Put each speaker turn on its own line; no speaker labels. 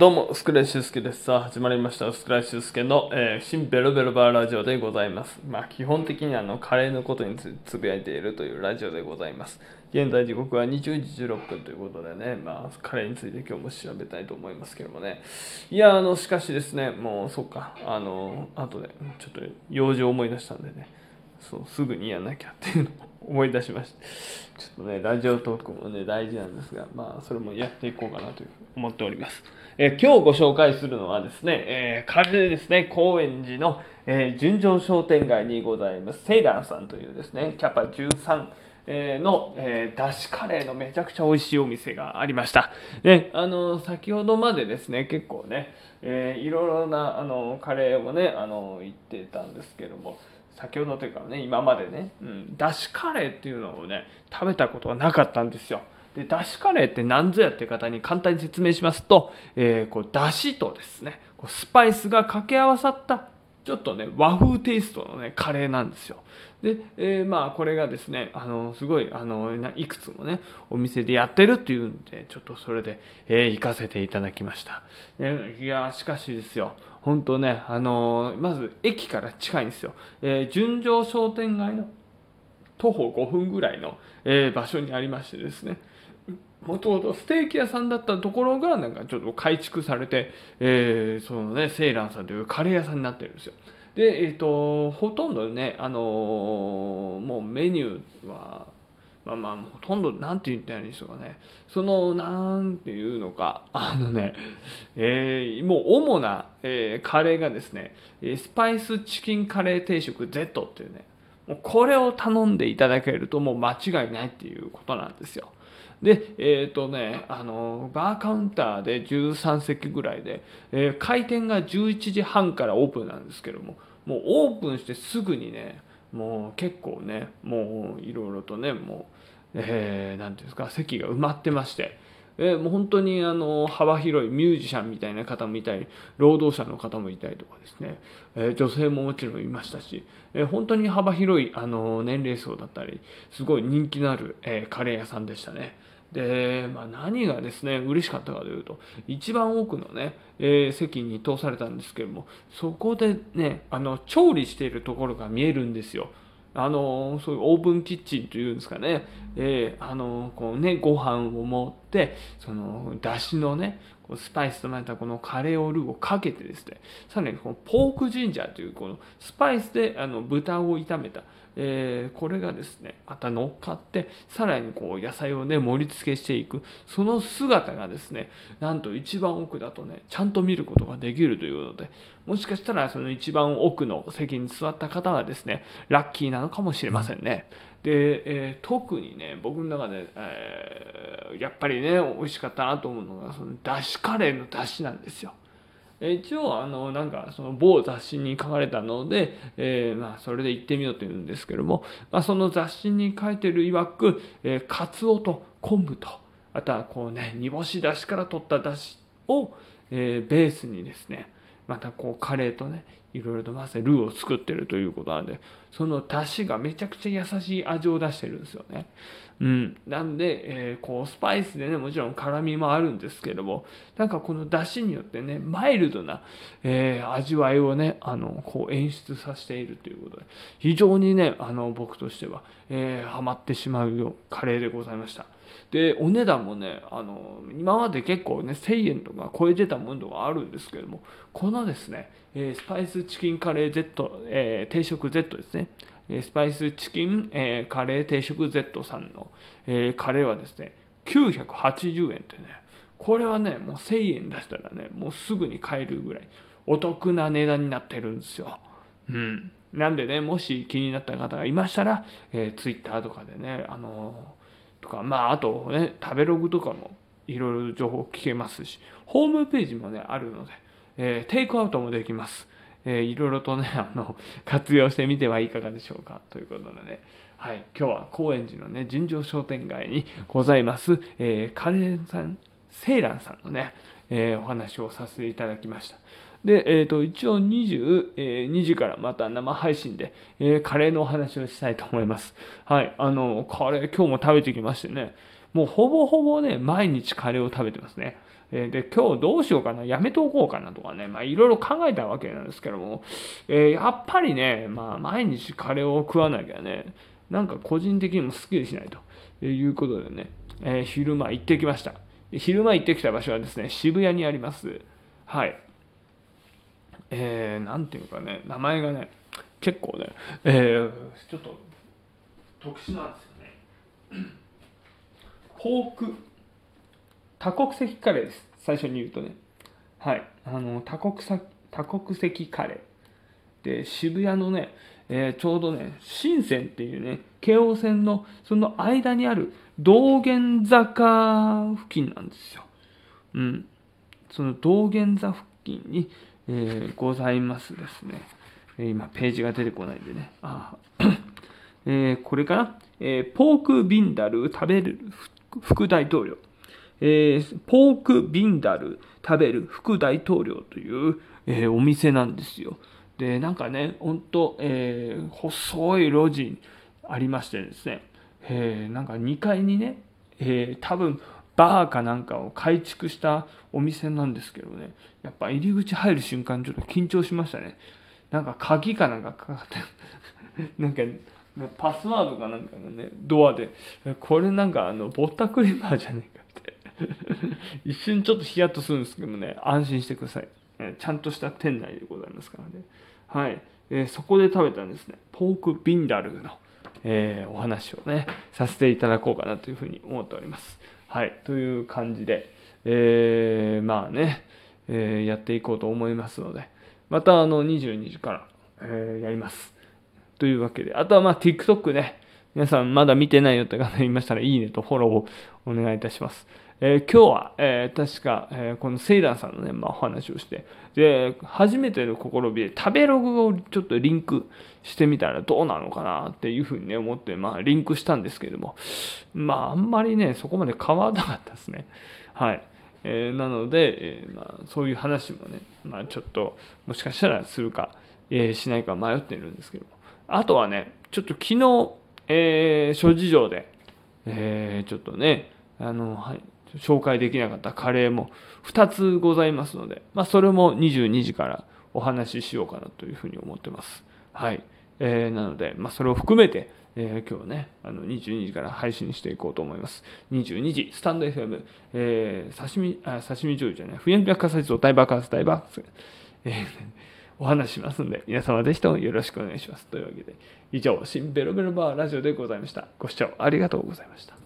どうも、スクライシュスケです。さあ、始まりました。スクライシュスケの、えー新ベロベロバーラジオでございます。まあ、基本的にあの、カレーのことにつぶやいているというラジオでございます。現在時刻は20時16分ということでね、まあ、カレーについて今日も調べたいと思いますけどもね。いや、あの、しかしですね、もう、そっか、あの、後で、ちょっと用事を思い出したんでね、そう、すぐにやんなきゃっていうのを思い出しました。ちょっとね、ラジオトークもね、大事なんですが、まあ、それもやっていこうかなというう思っております。えー今日ご紹介するのはですね、えー、カレーですね、高円寺の、えー純情商店街にございます、セイラーさんというですね、キャパ13、えの、えー、だしカレーのめちゃくちゃ美味しいお店がありました。で、あの、先ほどまでですね、結構ね、えーいろいろな、あの、カレーをね、あの、言ってたんですけども、先ほどというかね、今までね、うん、だしカレーっていうのをね、食べたことはなかったんですよ。で、だしカレーって何ぞやっていう方に簡単に説明しますと、えーこう、だしとですね、こうスパイスが掛け合わさった、ちょっとね、和風テイストのね、カレーなんですよ。で、えーまあ、これがですね、あの、すごい、あの、いくつもね、お店でやってるっていうんで、ちょっとそれで、えー行かせていただきました。ねいや、しかしですよ、本当ね、あのまず駅から近いんですよ。えー純情商店街の徒歩5分ぐらいの、えー場所にありましてですね、もともとステーキ屋さんだったところがなんかちょっと改築されて、えーそのね、セイランさんというカレー屋さんになってるんですよ。で、えっ、と、ほとんどね、あのーもうメニューは、まあまあ、ほとんど、なんて言ったらいいんでしょうかね。その、なんていうのか、あのね、えーもう主な、えーカレーがですね、スパイスチキンカレー定食 Z っていうね、もうこれを頼んでいただけるともう間違いないっていうことなんですよ。で、えっ、とね、あの、バーカウンターで13席ぐらいで、えー開店が11時半からオープンなんですけども、もうオープンしてすぐにね、もう結構ね、もういろいろとね、もう、えー、て言うんですか、席が埋まってまして、えもう本当にあの幅広いミュージシャンみたいな方もいたり労働者の方もいたりとかですね、え女性ももちろんいましたし、え本当に幅広いあの年齢層だったりすごい人気のある、えカレー屋さんでしたね。で、まあ、何がですね嬉しかったかというと一番奥のね、えー席に通されたんですけどもそこでねあの調理しているところが見えるんですよ。あのそういうオープンキッチンというんですかね、えーあのこうねご飯を持ってそのだしのねスパイスとなったこのカレーオルーをかけてですねさらにこのポークジンジャーというこのスパイスであの豚を炒めた、えーこれがですねまた乗っかってさらにこう野菜をね盛り付けしていくその姿がですねなんと一番奥だとねちゃんと見ることができるというのでもしかしたらその一番奥の席に座った方はですねラッキーなのかもしれませんね。で、えー特にね僕の中で、えーやっぱりね美味しかったなと思うのがそのだしカレーのだしなんですよ。一応あのなんかその某雑誌に書かれたので、えーまあ、それで行ってみようというんですけども、まあ、その雑誌に書いてる曰く、えー、カツオと昆布とあとはこうね煮干しだしから取っただしを、えーベースにですねまたこうカレーとねいろいろと混ぜルーを作ってるということなんでその出汁がめちゃくちゃ優しい味を出してるんですよね。うん、なんで、えーこうスパイスでねもちろん辛みもあるんですけどもなんかこの出汁によってねマイルドな、えー味わいをねあのこう演出させているということで非常にねあの僕としては、えーハマってしまうよカレーでございました。でお値段もねあの今まで結構ね1000円とか超えてたものがあるんですけどもこのですね、えースパイスチキンカレー Z、えー定食 Z ですねえスパイスチキン、えーカレー定食 Z さんの、えーカレーはですね980円ってねこれはねもう1000円出したらねもうすぐに買えるぐらいお得な値段になってるんですよ。うん、なんでねもし気になった方がいましたら、えー、Twitter とかでねあのーとかまああとね食べログとかもいろいろ情報聞けますしホームページもねあるので、えーテイクアウトもできます。えーいろいろとね、あの、活用してみてはいかがでしょうか。ということでね、はい、今日は高円寺のね、尋常商店街にございます、えーカレンさん、セイランさんのね、えーお話をさせていただきました。で、えっ、と、一応22時からまた生配信で、えー、カレーのお話をしたいと思います。はい。あの、カレー今日も食べてきましてね、もうほぼほぼね、毎日カレーを食べてますね。えで、今日どうしようかな、やめておこうかなとかね、まあいろいろ考えたわけなんですけども、え、やっぱりね、まあ毎日カレーを食わなきゃね、なんか個人的にもスッキリしないということでね、え、昼間行ってきました。昼間行ってきた場所はですね、渋谷にあります。はい。えー、なんていうかね、名前がね、結構ね、えー、ちょっと特殊なんですよね。ポーク多国籍カレーです。最初に言うとね。はい。あの、多国多国籍カレー。で、渋谷のね、えー、ちょうどね、深センっていうね、京王線のその間にある道玄坂付近なんですよ。うん。その道玄坂付近に、えー、ございますですね。今、ページが出てこないんでね。あ えー、これかな、えー、ポークビンダル食べる副大統領。えー、ポークビンダル食べる副大統領という、えー、お店なんですよ。で、なんかね、ほんと、えー、細い路地ありましてですね、えー、なんか2階にね、えー、多分バーかなんかを改築したお店なんですけどね、やっぱ入り口入る瞬間ちょっと緊張しましたね。なんか鍵かなんかかかって、なんかパスワードかなんかのね、ドアで、これなんかあの、ぼったくりバーじゃねえかって。一瞬ちょっとヒヤッとするんですけどもね、安心してください。ちゃんとした店内でございますからね。はい。えー、そこで食べたんですね、ポークビンダルの、えー、お話をね、させていただこうかなというふうに思っております。はい。という感じで、えー、まあね、えやっていこうと思いますので、またあの22時から、えーやります。というわけで、あとはまあ TikTok ね、皆さんまだ見てないよって方いましたら、いいねとフォローをお願いいたします。えー、今日は、えー、確か、えー、このセイランさんのね、まあ、お話をして、で、初めての試みで食べログをちょっとリンクしてみたらどうなのかなっていうふうにね、思って、まあ、リンクしたんですけれども、まあ、あんまりね、そこまで変わらなかったですね。はい。えー、なので、えー、まあ、そういう話もね、まあ、ちょっと、もしかしたらするか、えー、しないか迷っているんですけども、あとはね、ちょっと昨日、えー、諸事情で、えー、ちょっとね、あの、はい、紹介できなかったカレーも2つございますので、まあ、それも22時からお話ししようかなというふうに思ってます。はい。えー、なので、まあ、それを含めて、えー、今日ね、あの22時から配信していこうと思います。22時、スタンド FM、えー、刺身、あ、刺身醤油じゃない、不炎白火災を大爆発大爆発、えー、お話しますんで、皆様ぜひともよろしくお願いします。というわけで、以上、新ベロベロバーラジオでございました。ご視聴ありがとうございました。